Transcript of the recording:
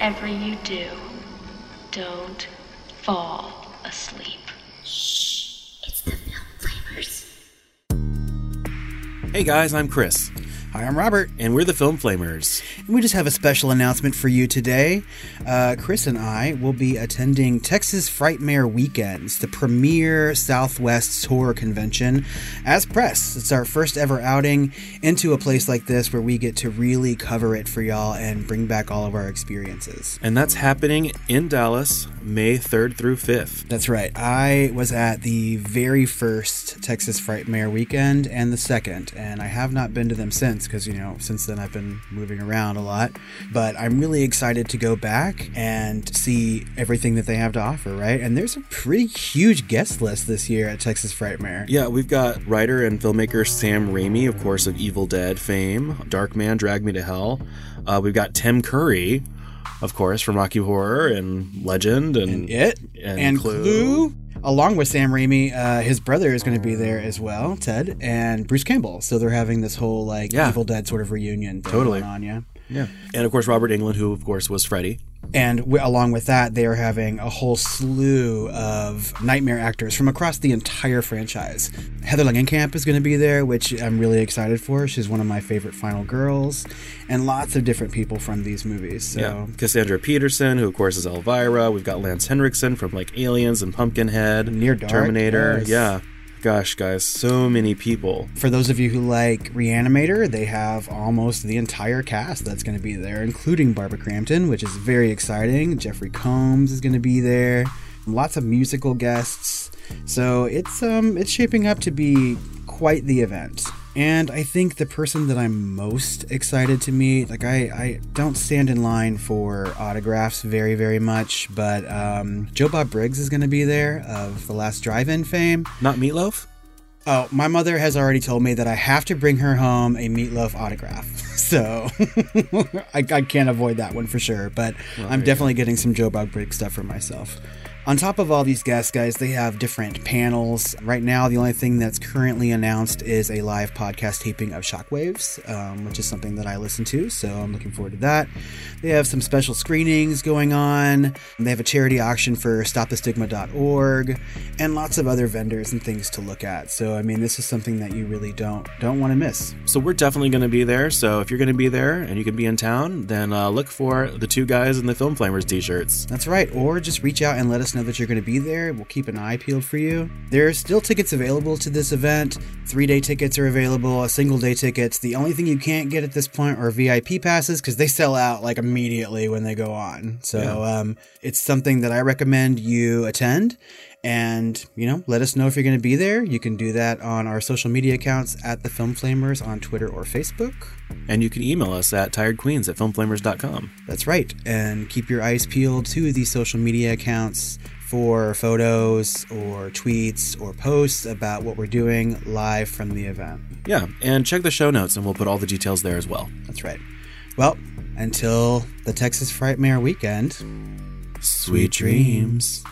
whatever you do, don't fall asleep. It's the Film Flamers. Hey guys, I'm Chris, Hi, I'm Robert. and we're the Film Flamers. We just have a special announcement for you today. Uh, Chris and I will be attending Texas Frightmare Weekends, the premier Southwest horror convention, as press. It's our first ever outing into a place like this where we get to really cover it for y'all and bring back all of our experiences. And that's happening in Dallas, May 3rd through 5th. That's right. I was at the very first Texas Frightmare weekend and the second, and I have not been to them since because, you know, since then I've been moving around a lot. But I'm really excited to go back and see everything that they have to offer, right? And there's a pretty huge guest list this year at Texas Frightmare. Yeah, we've got writer and filmmaker Sam Raimi, of course, of Evil Dead fame, Darkman, Drag Me to Hell. Uh, we've got Tim Curry, of course, from Rocky Horror and Legend and, And It and and, Clue. Clue. Along with Sam Raimi, uh, his brother is going to be there as well, Ted, and Bruce Campbell. So they're having this whole like Yeah. Evil Dead sort of reunion Totally. going on, yeah. Yeah. And of course, Robert Englund, who, of course, was Freddy. And w- along with that, they are having a whole slew of nightmare actors from across the entire franchise. Heather Langenkamp is going to be there, which I'm really excited for. She's one of my favorite final girls, and lots of different people from these movies. So Yeah. Cassandra Peterson, who, of course, is Elvira. We've got Lance Henriksen from like Aliens and Pumpkinhead, Near Dark, Terminator. yes. Yeah. Gosh, guys, so many people. for those of you who like Reanimator, they have almost the entire cast that's going to be there, including Barbara Crampton, which is very exciting. Jeffrey Combs is going to be there. Lots of musical guests. So it's um it's shaping up to be quite the event. And I think the person that I'm most excited to meet, like I, I don't stand in line for autographs very, very much, but um, Joe Bob Briggs is going to be there of the Last Drive-In fame. Not Meatloaf? Oh, my mother has already told me that I have to bring her home a meatloaf autograph. So I, I can't avoid that one for sure. But I'm definitely getting some Joe Bob Briggs stuff for myself. On top of all these guests, guys, they have different panels. Right now, the only thing that's currently announced is a live podcast taping of Shockwaves, um, which is something that I listen to. So I'm looking forward to that. They have some special screenings going on. They have a charity auction for stopthestigma.org and lots of other vendors and things to look at. So I mean, this is something that you really don't don't want to miss. So we're definitely going to be there. So if you're going to be there and you can be in town, then uh, look for the two guys in the Film Flamers t-shirts. That's right. Or just reach out and let us know that you're going to be there. We'll keep an eye peeled for you. There are still tickets available to this event. Three day tickets are available, a single day tickets. The only thing you can't get at this point are VIP passes because they sell out like immediately when they go on. So um, it's something that I recommend you attend. And, you know, let us know if you're going to be there. You can do that on our social media accounts at the Film Flamers on Twitter or Facebook. And you can email us at tiredqueens at filmflamers.com. That's right. And keep your eyes peeled to these social media accounts for photos or tweets or posts about what we're doing live from the event. Yeah, and check the show notes and we'll put all the details there as well. That's right. Well, until the Texas Frightmare weekend, Sweet dreams.